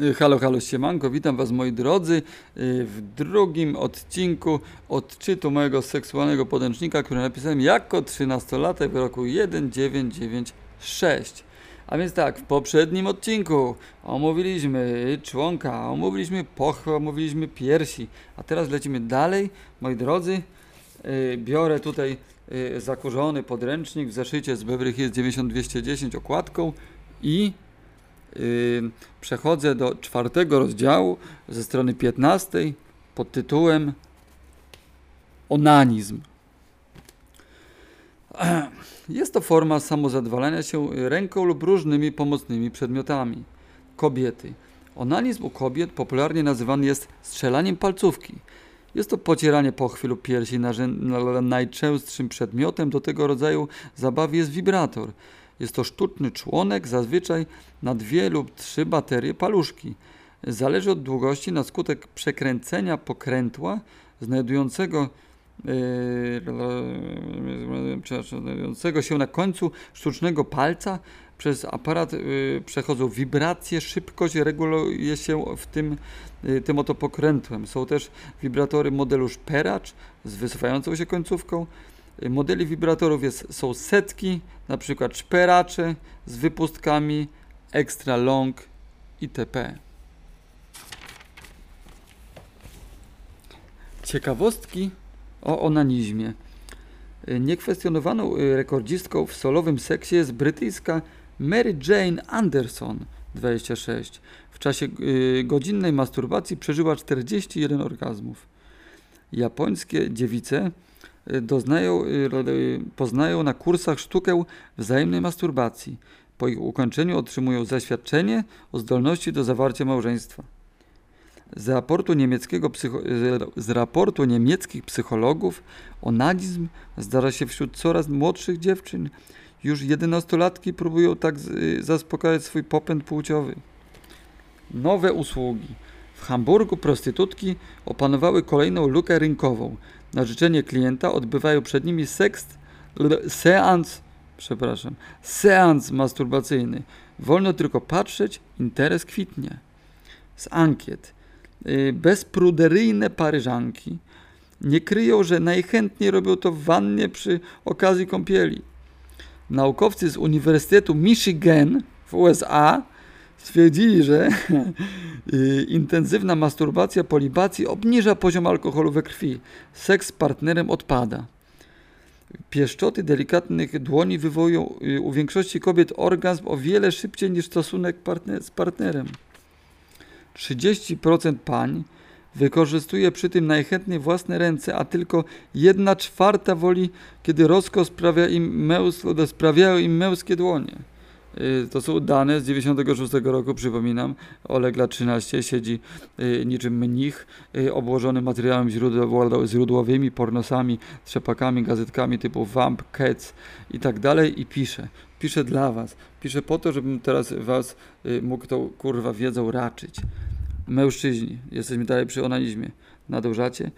Y, Halo, halo, siemanko, witam was moi drodzy y, w drugim odcinku odczytu mojego seksualnego podręcznika, który napisałem jako 13-latek w roku 1996. A więc tak, w poprzednim odcinku omówiliśmy członka, omówiliśmy pochwę, omówiliśmy piersi, a teraz lecimy dalej, moi drodzy. Y, Biorę tutaj zakurzony podręcznik w zeszycie z Beverly Hills 9210 okładką i przechodzę do czwartego rozdziału ze strony 15 pod tytułem Onanizm. Jest to forma samozadowalania się ręką lub różnymi pomocnymi przedmiotami. Kobiety. Onanizm u kobiet popularnie nazywany jest strzelaniem palcówki. Jest to pocieranie pochwy lub piersi. Najczęstszym przedmiotem do tego rodzaju zabawy jest wibrator. Jest to sztuczny członek, zazwyczaj na dwie lub trzy baterie paluszki. Zależy od długości na skutek przekręcenia pokrętła znajdującego, yy, znajdującego się na końcu sztucznego palca przez aparat yy, przechodzą wibracje, szybkość reguluje się w tym, yy, tym oto pokrętłem. Są też wibratory modelu szperacz z wysuwającą się końcówką. Modeli wibratorów jest, są setki, na przykład szperacze z wypustkami extra long itp. Ciekawostki o onanizmie. Niekwestionowaną rekordzistką w solowym seksie jest brytyjska Mary Jane Anderson, 26. W czasie y, godzinnej masturbacji przeżyła 41 orgazmów. Japońskie dziewice doznają, y, poznają na kursach sztukę wzajemnej masturbacji. Po ich ukończeniu otrzymują zaświadczenie o zdolności do zawarcia małżeństwa. Z raportu, niemieckiego psycho, z raportu niemieckich psychologów onanizm zdarza się wśród coraz młodszych dziewczyn. Już jedenastolatki próbują tak zaspokajać swój popęd płciowy. Nowe usługi. W Hamburgu prostytutki opanowały kolejną lukę rynkową. Na życzenie klienta odbywają przed nimi seks, seans, przepraszam, seans masturbacyjny. Wolno tylko patrzeć, interes kwitnie. Z ankiet. Y, bezpruderyjne paryżanki nie kryją, że najchętniej robią to w wannie przy okazji kąpieli. Naukowcy z Uniwersytetu Michigan w USA stwierdzili, że y, intensywna masturbacja po libacji obniża poziom alkoholu we krwi. Seks z partnerem odpada. Pieszczoty delikatnych dłoni wywołują y, u większości kobiet orgazm o wiele szybciej niż stosunek partner z partnerem. 30% pań wykorzystuje przy tym najchętniej własne ręce, a tylko 1 czwarta woli, kiedy rozkos sprawia im sprawiają im męskie dłonie. Y, to są dane z 96 roku, przypominam. Oleg lat 13 siedzi y, niczym mnich, y, obłożony materiałem źródłowymi, pornosami, trzepakami, gazetkami typu Vamp, Cats i tak dalej i pisze. Pisze dla was. Pisze po to, żebym teraz was mógł tą kurwa wiedzą raczyć. Mężczyźni, jesteśmy dalej przy onanizmie. Nadążacie?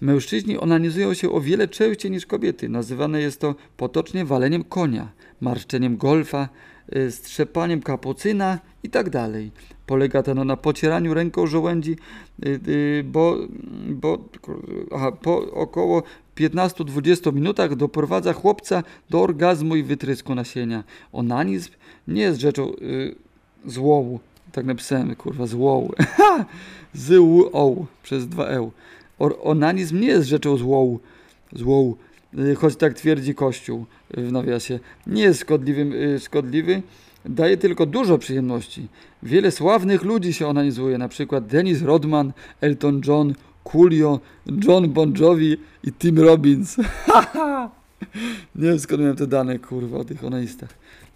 Mężczyźni onanizują się o wiele częściej niż kobiety. Nazywane jest to potocznie waleniem konia, marszczeniem golfa, Y, strzepaniem kapucyna i tak dalej. Polega to na pocieraniu ręką żołędzi, y, y, bo, bo aha, po około 15-20 minutach doprowadza chłopca do orgazmu i wytrysku nasienia. Onanizm nie jest rzeczą y, złą, tak napisałem, kurwa, złą. Z o przez dwa e. Onanizm nie jest rzeczą złą, złą choć tak twierdzi Kościół w nawiasie, nie jest szkodliwym, y, szkodliwy, daje tylko dużo przyjemności. Wiele sławnych ludzi się onanizuje, na przykład Dennis Rodman, Elton John, Coolio, John Bon Jovi i Tim Robbins. nie wiem skąd miałem te dane, kurwa, o tych onanistach.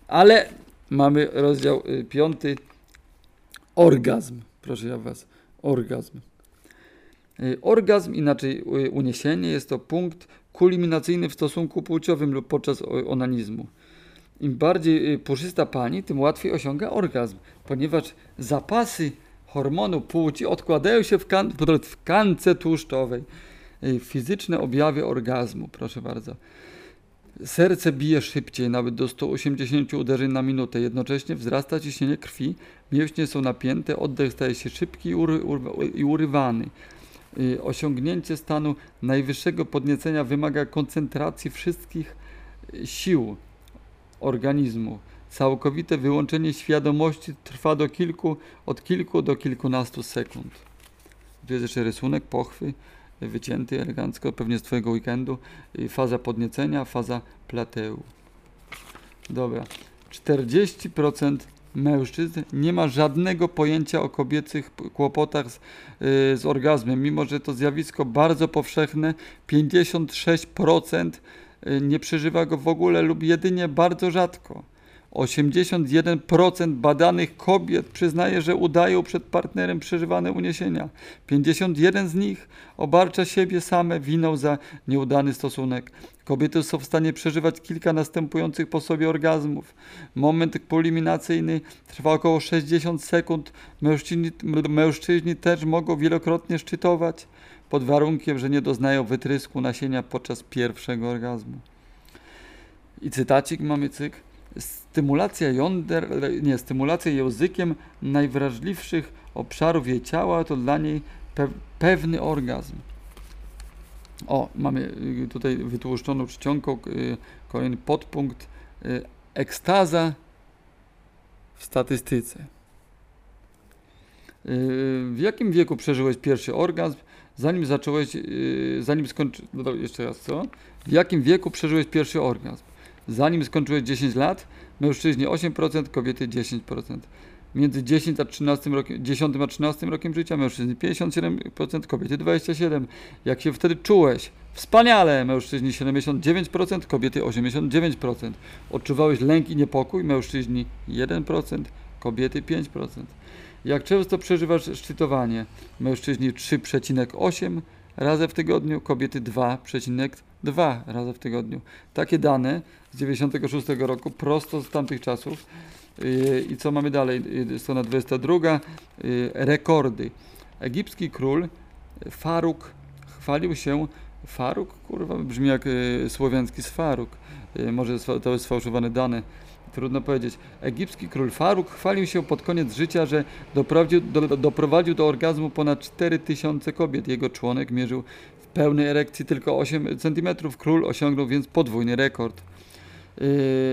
Ale mamy rozdział y, piąty. Orgazm. Proszę ja was. Orgazm. Orgazm, inaczej uniesienie, jest to punkt kulminacyjny w stosunku płciowym lub podczas onanizmu. Im bardziej y, puszysta pani, tym łatwiej osiąga orgazm, ponieważ zapasy hormonu płci odkładają się w, kan w kance tłuszczowej. Y, fizyczne objawy orgazmu, proszę bardzo. Serce bije szybciej, nawet do 180 uderzeń na minutę. Jednocześnie wzrasta ciśnienie krwi, mięśnie są napięte, oddech staje się szybki i, ury, ury, i urywany. Y, osiągnięcie stanu najwyższego podniecenia wymaga koncentracji wszystkich y, sił organizmu. Całkowite wyłączenie świadomości trwa do kilku, od kilku do kilkunastu sekund. Tu jest jeszcze rysunek pochwy, y, wycięty elegancko, pewnie z Twojego weekendu. Faza podniecenia, faza plateu. Dobra. 40% mężczyzn nie ma żadnego pojęcia o kobiecych kłopotach z, yy, z orgazmem, mimo że to zjawisko bardzo powszechne, 56% nie przeżywa go w ogóle lub jedynie bardzo rzadko. 81% badanych kobiet przyznaje, że udają przed partnerem przeżywane uniesienia. 51 z nich obarcza siebie same winą za nieudany stosunek. Kobiety są w stanie przeżywać kilka następujących po sobie orgazmów. Moment poliminacyjny trwa około 60 sekund. Mężczyźni, mężczyźni też mogą wielokrotnie szczytować, pod warunkiem, że nie doznają wytrysku nasienia podczas pierwszego orgazmu. I cytacik mamy cyk stymulacja jąder, nie, stymulacja językiem najwrażliwszych obszarów jej ciała to dla niej pe pewny orgazm. O, mamy y, tutaj wytłuszczoną czcionką y, kolejny podpunkt y, ekstaza w statystyce. W jakim wieku przeżyłeś pierwszy orgazm? Zanim zacząłeś, zanim skończyłeś, no jeszcze raz co? W jakim wieku przeżyłeś pierwszy orgazm? Zanim skończyłeś 10 lat, mężczyźni 8%, kobiety 10%. Między 10 a 13 rokiem, 10 a 13 rokiem życia mężczyźni 57%, kobiety 27%. Jak się wtedy czułeś? Wspaniale! Mężczyźni 79%, kobiety 89%. Odczuwałeś lęk i niepokój? Mężczyźni 1%, kobiety 5%. Jak często przeżywasz szczytowanie? Mężczyźni 3,8 razy w tygodniu, kobiety 2,2 razy w tygodniu. Takie dane z 96 roku, prosto z tamtych czasów. I co mamy dalej? Strona 22. Rekordy. Egipski król Faruk chwalił się Faruk, kurwa, brzmi jak słowiański Sfaruk. Może to jest sfałszowane dane. Trudno powiedzieć. Egipski król Faruk chwalił się pod koniec życia, że doprowadził do, doprowadził do orgazmu ponad 4000 kobiet. Jego członek mierzył pełnej erekcji tylko 8 cm. Król osiągnął więc podwójny rekord. Yy,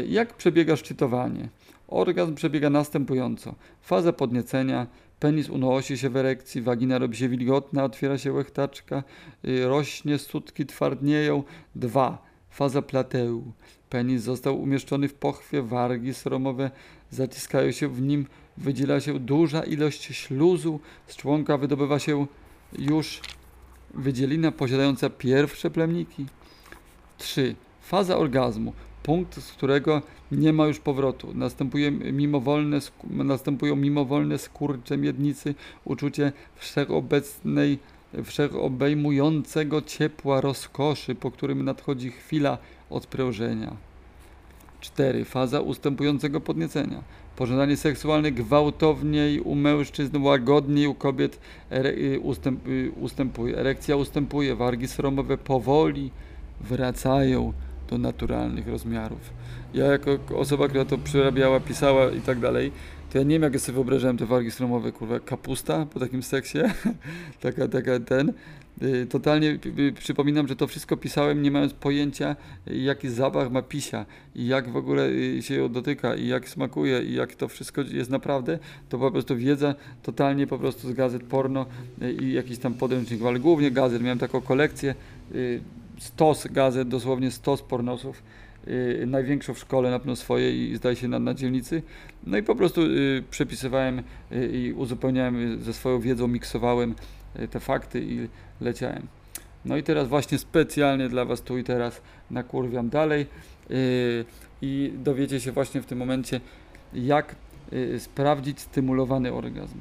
jak przebiega szczytowanie? Orgazm przebiega następująco. Faza podniecenia, penis unosi się w erekcji, wagina robi się wilgotna, otwiera się łechtaczka, yy, rośnie, sutki twardnieją. 2. Faza plateu. Penis został umieszczony w pochwie, wargi sromowe zaciskają się w nim, wydziela się duża ilość śluzu, z członka wydobywa się już wydzielina posiadająca pierwsze plemniki. 3. Faza orgazmu punkt, z którego nie ma już powrotu. Następuje mimowolne, następują mimowolne skurcze miednicy, uczucie wszechobecnej, wszechobejmującego ciepła rozkoszy, po którym nadchodzi chwila odprężenia. 4. Faza ustępującego podniecenia. Pożądanie seksualne gwałtowniej u mężczyzn, łagodniej u kobiet y, ustęp, y, ustępuje. Erekcja ustępuje, wargi sromowe powoli wracają do naturalnych rozmiarów. Ja jako osoba, która to przerabiała, pisała i tak dalej, to ja nie wiem jak ja sobie wyobrażałem te wargi stromowe, kurwa, kapusta po takim seksie, taka, taka ten. Y, totalnie przypominam, że to wszystko pisałem nie mając pojęcia jaki zapach ma pisia i jak w ogóle y, się ją dotyka i jak smakuje i jak to wszystko jest naprawdę, to po prostu wiedza totalnie po prostu z gazet porno y, i jakiś tam podręcznik, ale głównie gazet. Miałem taką kolekcję stos gazet, dosłownie stos pornosów, yy, największą w szkole na pewno swoje i zdaje się na, na dzielnicy. No i po prostu yy, przepisywałem yy, i uzupełniałem ze swoją wiedzą, miksowałem y, te fakty i leciałem. No i teraz właśnie specjalnie dla Was tu i teraz nakurwiam dalej y, i dowiecie się właśnie w tym momencie, jak y, sprawdzić stymulowany orgazm.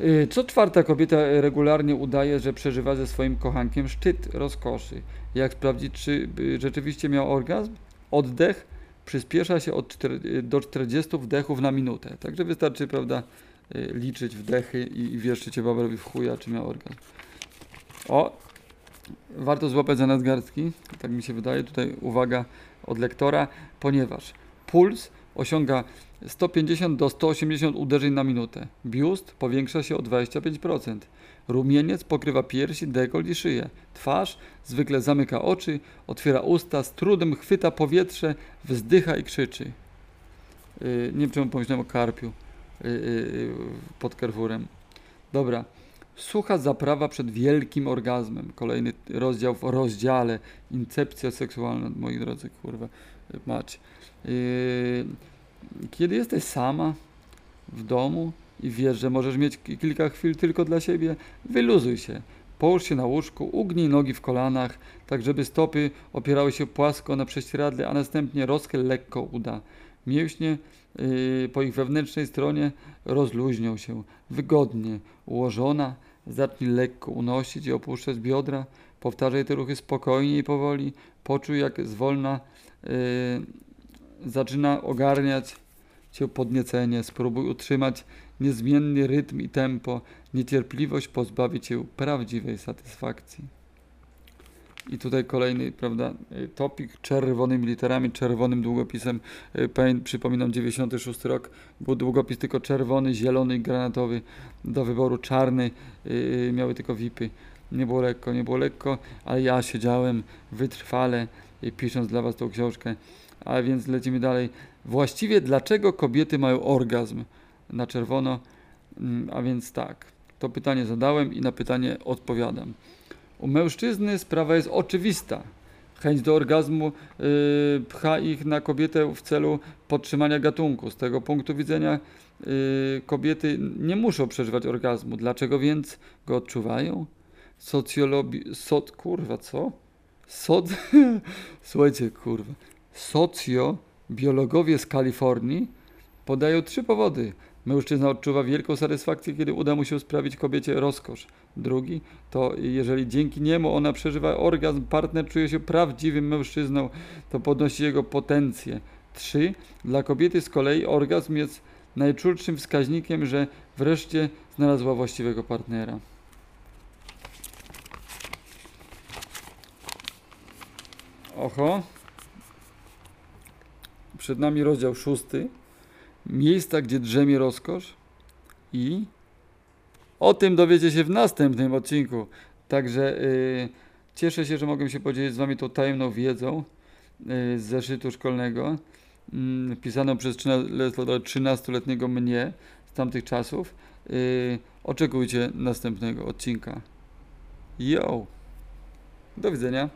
Y, co czwarta kobieta regularnie udaje, że przeżywa ze swoim kochankiem szczyt rozkoszy. Jak sprawdzić, czy y, rzeczywiście miał orgazm? Oddech przyspiesza się od 4, do 40 wdechów na minutę. Także wystarczy, prawda, y, liczyć wdechy i, i wiesz, czy cię baba robi w chuja, czy miał orgazm. O, warto złapać za nadgarstki, tak mi się wydaje. Tutaj uwaga, od lektora, ponieważ puls osiąga 150 do 180 uderzeń na minutę. Biust powiększa się o 25%. Rumieniec pokrywa piersi, dekolt i szyję. Twarz zwykle zamyka oczy, otwiera usta, z trudem chwyta powietrze, wzdycha i krzyczy. Yy, nie wiem czemu pomyślałem o karpiu pod Carrefourem. Dobra. Sucha zaprawa przed wielkim orgazmem. Kolejny rozdział w rozdziale. Incepcja seksualna, moi drodzy, kurwa. Macie. Kiedy jesteś sama w domu i wiesz, że możesz mieć ki- kilka chwil tylko dla siebie, wyluzuj się. Połóż się na łóżku, ugnij nogi w kolanach, tak żeby stopy opierały się płasko na prześcieradle, a następnie rozchyl lekko uda. Mięśnie yy, po ich wewnętrznej stronie rozluźnią się. Wygodnie ułożona, zacznij lekko unosić i opuszczać biodra. Powtarzaj te ruchy spokojnie i powoli. Poczuj, jak zwolna yy, zaczyna ogarniać cię podniecenie. Spróbuj utrzymać niezmienny rytm i tempo. Niecierpliwość pozbawi cię prawdziwej satysfakcji. I tutaj kolejny, prawda, y, topik czerwonymi literami, czerwonym długopisem. Y, Pamię, przypominam, 96 rok. Był długopis tylko czerwony, zielony granatowy. Do wyboru czarny. y, Miały tylko VIPy. Nie było lekko, nie było lekko, ale ja siedziałem wytrwale pisząc dla Was tą książkę. A więc lecimy dalej. Właściwie dlaczego kobiety mają orgazm? Na czerwono. Mm, A więc tak, to pytanie zadałem i na pytanie odpowiadam. U mężczyzny sprawa jest oczywista. Chęć do orgazmu yy, pcha ich na kobietę w celu podtrzymania gatunku. Z tego punktu widzenia yy, kobiety nie muszą przeżywać orgazmu. Dlaczego więc go odczuwają? Socjologi... So, kurwa, co? Soc... Słuchajcie, kurwa. Socjobiologowie z Kalifornii podają trzy powody. Mężczyzna odczuwa wielką satysfakcję, kiedy uda mu się sprawić kobiecie rozkosz. Drugi to jeżeli dzięki niemu ona przeżywa orgazm, partner czuje się prawdziwym mężczyzną, to podnosi jego potencję. Trzy, dla kobiety z kolei orgazm jest najczulszym wskaźnikiem, że wreszcie znalazła właściwego partnera. Oho. Przed nami rozdział szósty. Miejsca, gdzie drzemie rozkosz. I o tym dowiecie się w następnym odcinku. Także y, cieszę się, że mogłem się podzielić z Wami tą tajemną wiedzą y, z zeszytu szkolnego, y, pisaną przez 13-letniego mnie z tamtych czasów. Y, oczekujcie następnego odcinka. Yo! Do widzenia.